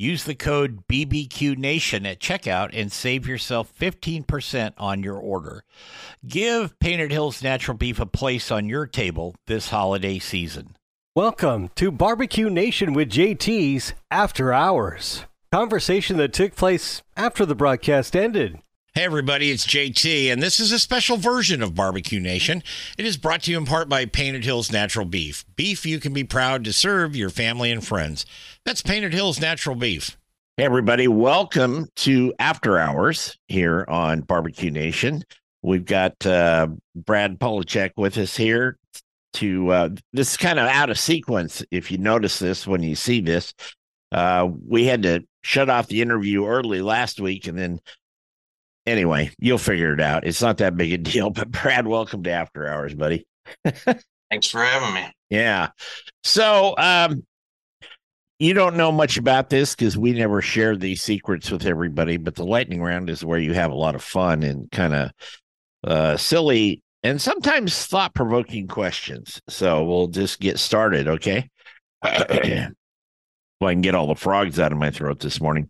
Use the code BBQNation at checkout and save yourself 15% on your order. Give Painted Hills Natural Beef a place on your table this holiday season. Welcome to Barbecue Nation with JT's After Hours. Conversation that took place after the broadcast ended. Hey, everybody, it's JT, and this is a special version of Barbecue Nation. It is brought to you in part by Painted Hills Natural Beef. Beef you can be proud to serve your family and friends. That's Painted Hills Natural Beef. Hey, everybody, welcome to After Hours here on Barbecue Nation. We've got uh, Brad Polachek with us here to uh, this is kind of out of sequence. If you notice this when you see this, uh, we had to shut off the interview early last week, and then anyway, you'll figure it out. It's not that big a deal. But Brad, welcome to After Hours, buddy. Thanks for having me. Yeah. So, um, you don't know much about this because we never share these secrets with everybody, but the lightning round is where you have a lot of fun and kind of uh, silly and sometimes thought provoking questions. So we'll just get started, okay? well, I can get all the frogs out of my throat this morning.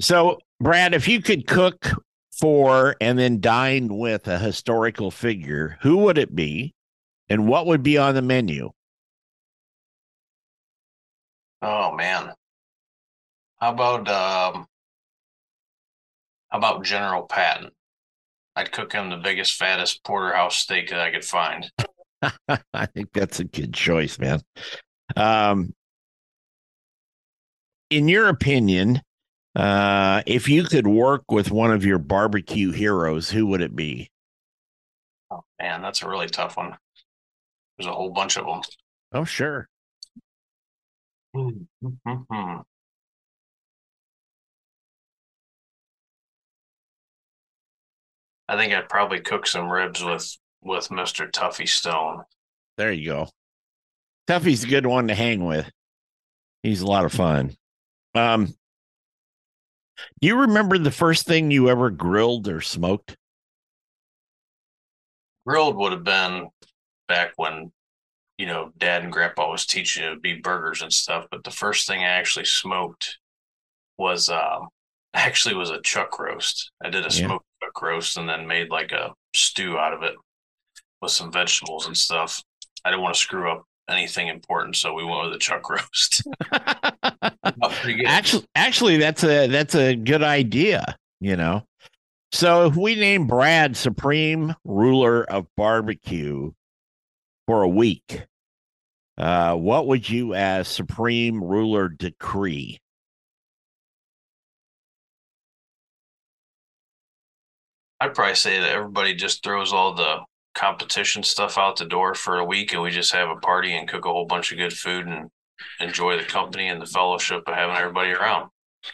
So, Brad, if you could cook for and then dine with a historical figure, who would it be and what would be on the menu? Oh man. How about um how about General Patton? I'd cook him the biggest, fattest porterhouse steak that I could find. I think that's a good choice, man. Um in your opinion, uh if you could work with one of your barbecue heroes, who would it be? Oh man, that's a really tough one. There's a whole bunch of them. Oh, sure. Mm-hmm. I think I'd probably cook some ribs with with Mister Tuffy Stone. There you go. Tuffy's a good one to hang with. He's a lot of fun. Um, you remember the first thing you ever grilled or smoked? Grilled would have been back when you know, dad and grandpa was teaching you to be burgers and stuff. But the first thing I actually smoked was um actually was a chuck roast. I did a yeah. smoked chuck roast and then made like a stew out of it with some vegetables and stuff. I didn't want to screw up anything important, so we went with a chuck roast. actually, actually, that's a that's a good idea. You know, so if we name Brad supreme ruler of barbecue, for a week, uh, what would you, as supreme ruler, decree? I'd probably say that everybody just throws all the competition stuff out the door for a week and we just have a party and cook a whole bunch of good food and enjoy the company and the fellowship of having everybody around.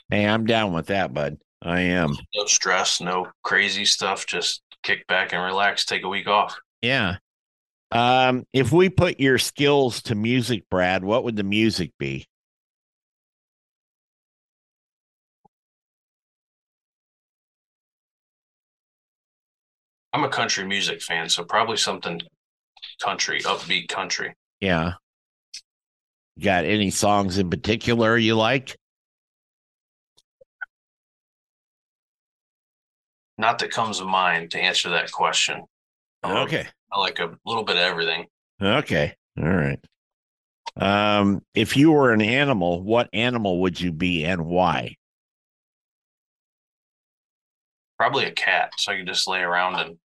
Hey, I'm down with that, bud. I am. No stress, no crazy stuff. Just kick back and relax, take a week off. Yeah. Um, if we put your skills to music, Brad, what would the music be? I'm a country music fan, so probably something country, upbeat country. Yeah. Got any songs in particular you like? Not that comes to mind to answer that question. Um, okay. I like a little bit of everything. Okay. All right. Um, if you were an animal, what animal would you be and why? Probably a cat, so I could just lay around and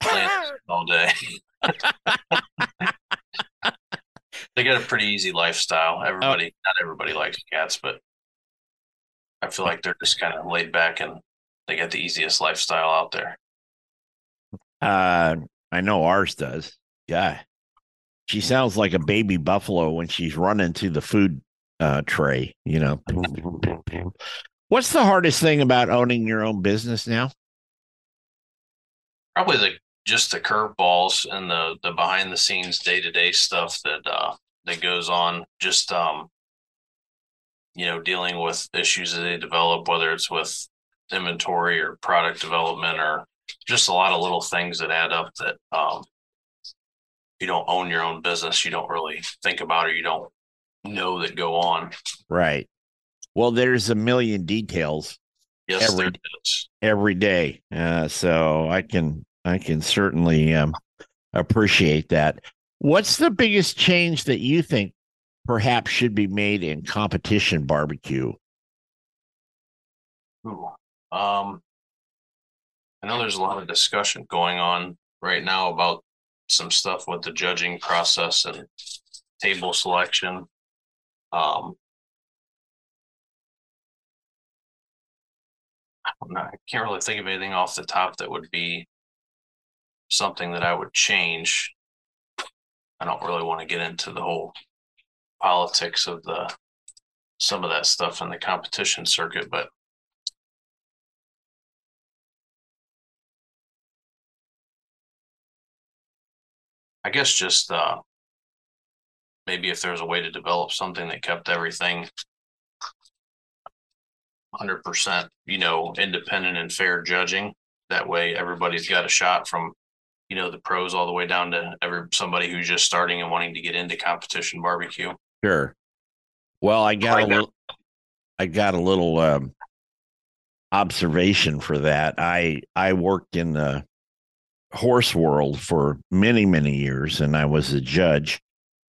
play all day. they got a pretty easy lifestyle. Everybody, oh. not everybody likes cats, but I feel like they're just kind of laid back and they get the easiest lifestyle out there. Uh, I know ours does. Yeah. She sounds like a baby buffalo when she's running to the food uh, tray, you know. What's the hardest thing about owning your own business now? Probably the just the curveballs and the the behind the scenes day to day stuff that uh, that goes on. Just um, you know, dealing with issues that they develop, whether it's with inventory or product development or just a lot of little things that add up that um, you don't own your own business, you don't really think about or you don't know that go on. Right. Well, there's a million details. Yes, every, every day. Uh, so I can I can certainly um, appreciate that. What's the biggest change that you think perhaps should be made in competition barbecue? Um, I know there's a lot of discussion going on right now about some stuff with the judging process and table selection. Um, I know. I can't really think of anything off the top that would be something that I would change. I don't really want to get into the whole politics of the some of that stuff in the competition circuit, but I guess just uh maybe if there's a way to develop something that kept everything 100% you know independent and fair judging that way everybody's got a shot from you know the pros all the way down to every somebody who's just starting and wanting to get into competition barbecue Sure. Well, I got like a little I got a little um, observation for that. I I worked in the horse world for many many years and I was a judge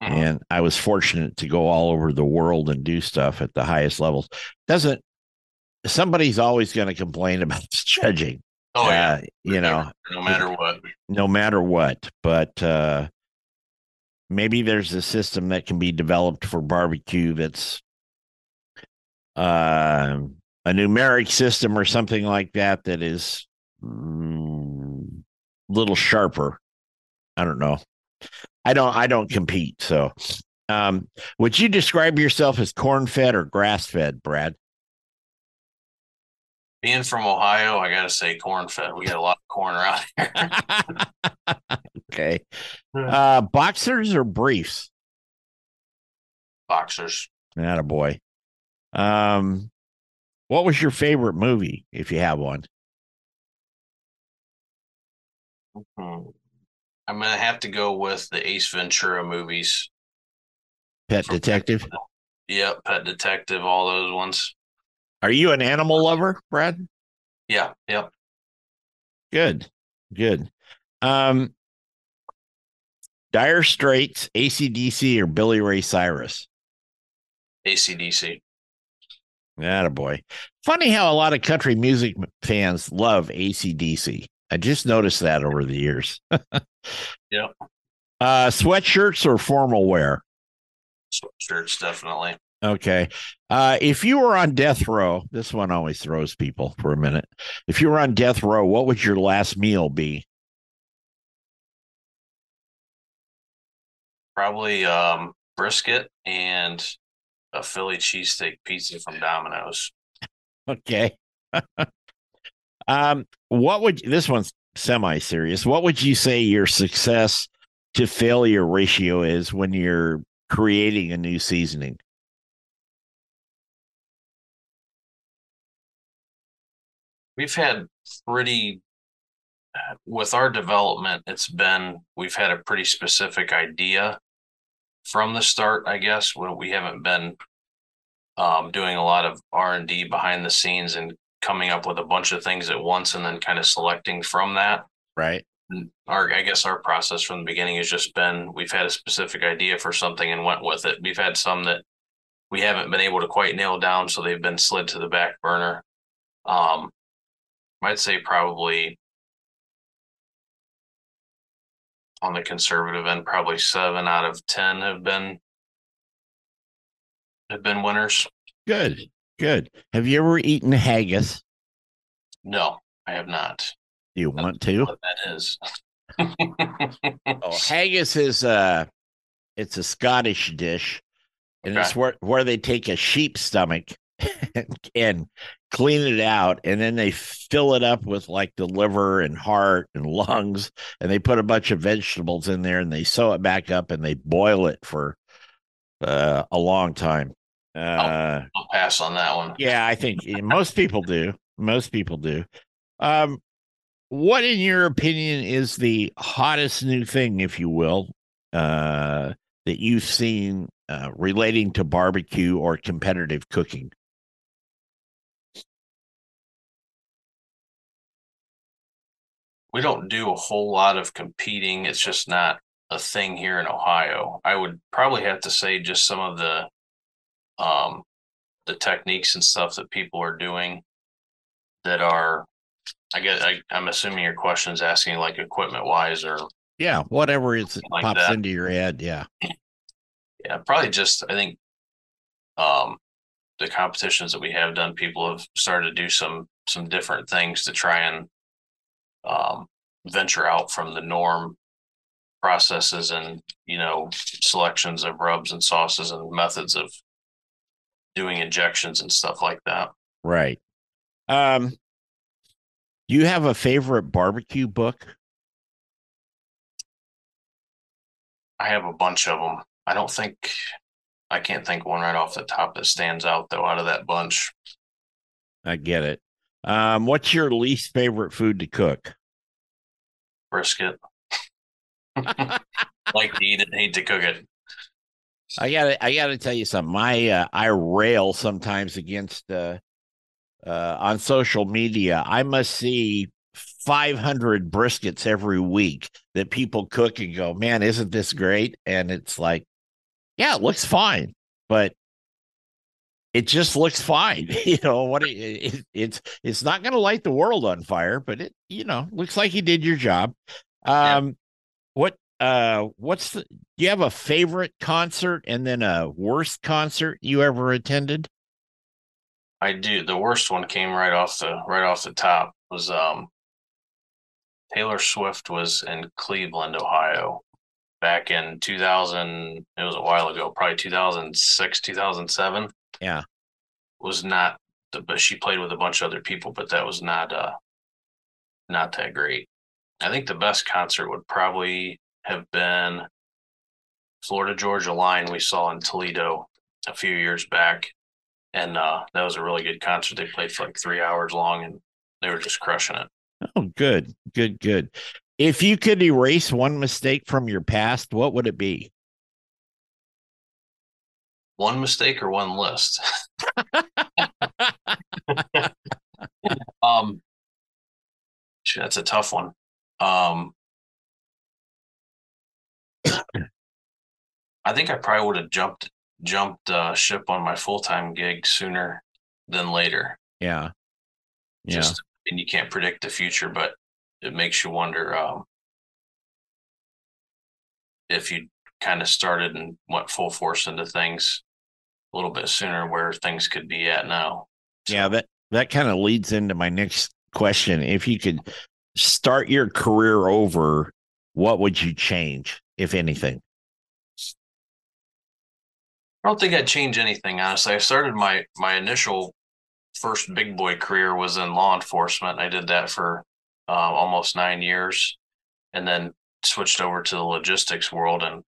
Mhm. and I was fortunate to go all over the world and do stuff at the highest levels. Doesn't somebody's always going to complain about judging. Oh yeah Uh, you know, no matter what no matter what. But uh, maybe there's a system that can be developed for barbecue that's uh, a numeric system or something like that that is mm, little sharper. I don't know. I don't. I don't compete. So, um, would you describe yourself as corn fed or grass fed, Brad? Being from ohio i gotta say corn fed we got a lot of corn around here okay. Uh, boxers or briefs? boxers Not a boy. Um, what was your favorite movie, if you have one? Hmm. i'm gonna have to go with the ace ventura movies Pet Detective. yep pet detective all those ones Are you an animal lover, Brad? yeah yep Good, good. Um, Dire Straits, ACDC, or Billy Ray Cyrus? acdc Not a boy. Funny how a lot of country music fans love ACDC. I just noticed that over the years. Yep. Uh, sweatshirts or formal wear? sweatshirts definitely Okay. Uh, if you were on death row, this one always throws people for a minute. If you were on death row, what would your last meal be? probably um brisket and a philly cheesesteak pizza from domino's Okay. um, what would this one's semi serious? What would you say your success to failure ratio is when you're creating a new seasoning? We've had pretty with our development it's been we've had a pretty specific idea from the start i guess. We haven't been um, doing a lot of r&d behind the scenes and coming up with a bunch of things at once and then kind of selecting from that. Right. And our i guess our process from the beginning has just been we've had a specific idea for something and went with it. We've had some that we haven't been able to quite nail down so they've been slid to the back burner. Um i'd say probably on the conservative end probably seven out of ten have been have been winners Good. Good. Have you ever eaten haggis? no i have not Do you want to? that is Oh, haggis is a it's a Scottish dish, and it's where where they take a sheep stomach and clean it out, and then they fill it up with like the liver and heart and lungs, and they put a bunch of vegetables in there, and they sew it back up, and they boil it for uh, a long time. Uh, I'll pass on that one. yeah, I think most people do. Most people do. Um, what, in your opinion, is the hottest new thing, if you will, uh, that you've seen uh, relating to barbecue or competitive cooking? We don't do a whole lot of competing. It's just not a thing here in Ohio. I would probably have to say just some of the um the techniques and stuff that people are doing that are I guess I, I'm assuming your question is asking like equipment wise or Yeah, whatever is Like pops that. into your head. Yeah. yeah, probably just I think um the competitions that we have done, people have started to do some some different things to try and um venture out from the norm processes and you know selections of rubs and sauces and methods of doing injections and stuff like that. Right. Um, do you have a favorite barbecue book? I have a bunch of them. I don't think I can't think one right off the top that stands out though out of that bunch. I get it. Um, what's your least favorite food to cook? Brisket. like to eat it, hate to cook it. I gotta, I gotta tell you something. I, uh, I rail sometimes against, uh, uh, on social media. I must see 500 briskets every week that people cook and go, man, isn't this great? And it's like, yeah, it looks fine, but it just looks fine. You know what? It, it, it's it's not going to light the world on fire, but it you know looks like you did your job. Um, what uh, what's the? Do you have a favorite concert and then a worst concert you ever attended? I do. The worst one came right off the right off the top was um Taylor Swift was in Cleveland, Ohio back in 2000 it was a while ago, probably 2006, 2007. Yeah. Was not the but she played with a bunch of other people, but that was not uh not that great. I think the best concert would probably have been Florida Georgia Line we saw in Toledo a few years back and uh, that was a really good concert. They played for like three hours long, and they were just crushing it. Oh, good, good, good. If you could erase one mistake from your past, what would it be? One mistake or one list? um, shit, that's a tough one. Um, I think I probably would have jumped jumped uh, ship on my full time gig sooner than later. Yeah. Yeah. Just and you can't predict the future, but it makes you wonder um, if you kind of started and went full force into things a little bit sooner, where things could be at now. Yeah, that that kind of leads into my next question. If you could start your career over, what would you change, if anything? I don't think I'd change anything, honestly. I started my my initial first big boy career was in law enforcement. I did that for uh, almost nine years, and then switched over to the logistics world. And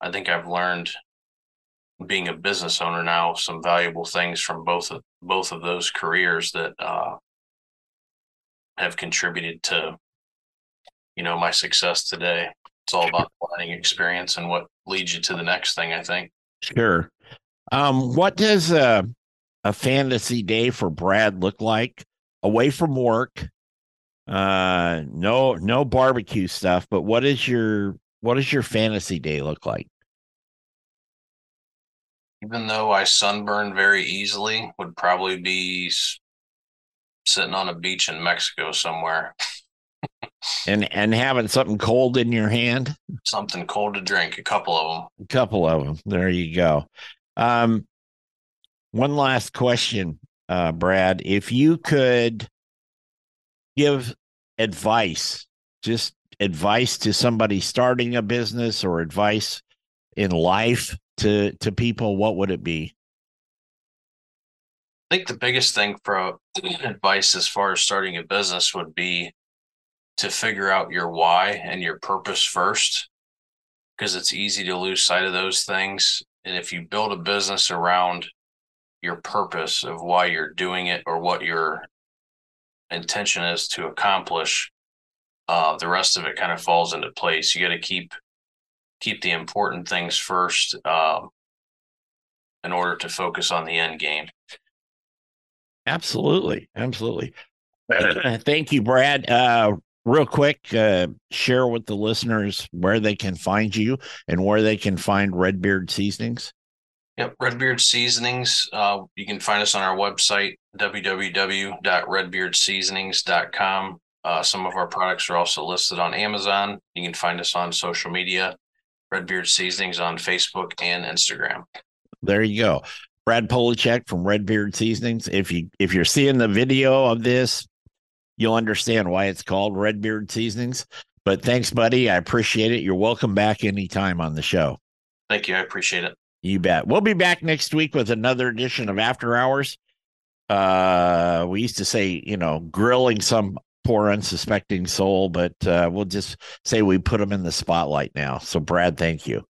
I think I've learned, being a business owner now, some valuable things from both of both of those careers that uh, have contributed to, you know, my success today. It's all about learning experience and what leads you to the next thing. I think. Sure. Um, what does a a fantasy day for Brad look like away from work? Uh, no, no barbecue stuff. But what is your what does your fantasy day look like? even though I sunburn very easily, would probably be sitting on a beach in Mexico somewhere. And and having something cold in your hand? Something cold to drink, a couple of them. A couple of them. There you go. Um, one last question, uh, Brad. If you could give advice, just advice to somebody starting a business or advice in life to to people, what would it be? I think the biggest thing for advice as far as starting a business would be to figure out your why and your purpose first, because it's easy to lose sight of those things. And if you build a business around your purpose of why you're doing it or what your intention is to accomplish, uh, the rest of it kind of falls into place. You got to keep keep the important things first um, in order to focus on the end game. Absolutely. Absolutely. Thank you, Brad. Uh, real quick, uh, share with the listeners where they can find you and where they can find Redbeard Seasonings. Yep, Redbeard Seasonings. Uh, you can find us on our website, www.redbeardseasonings.com. Uh, some of our products are also listed on Amazon. You can find us on social media, Redbeard Seasonings on Facebook and Instagram. There you go. Brad Polachek from Redbeard Seasonings. If you if you're seeing the video of this, you'll understand why it's called Redbeard Seasonings. But thanks, buddy. I appreciate it. You're welcome back anytime on the show. Thank you. I appreciate it. You bet. We'll be back next week with another edition of After Hours. Uh, we used to say, you know, grilling some poor unsuspecting soul, but uh, we'll just say we put them in the spotlight now. So, Brad, thank you.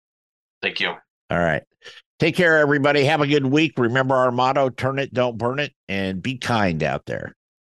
Thank you. All right. Take care, everybody. Have a good week. Remember our motto turn it, don't burn it, and be kind out there.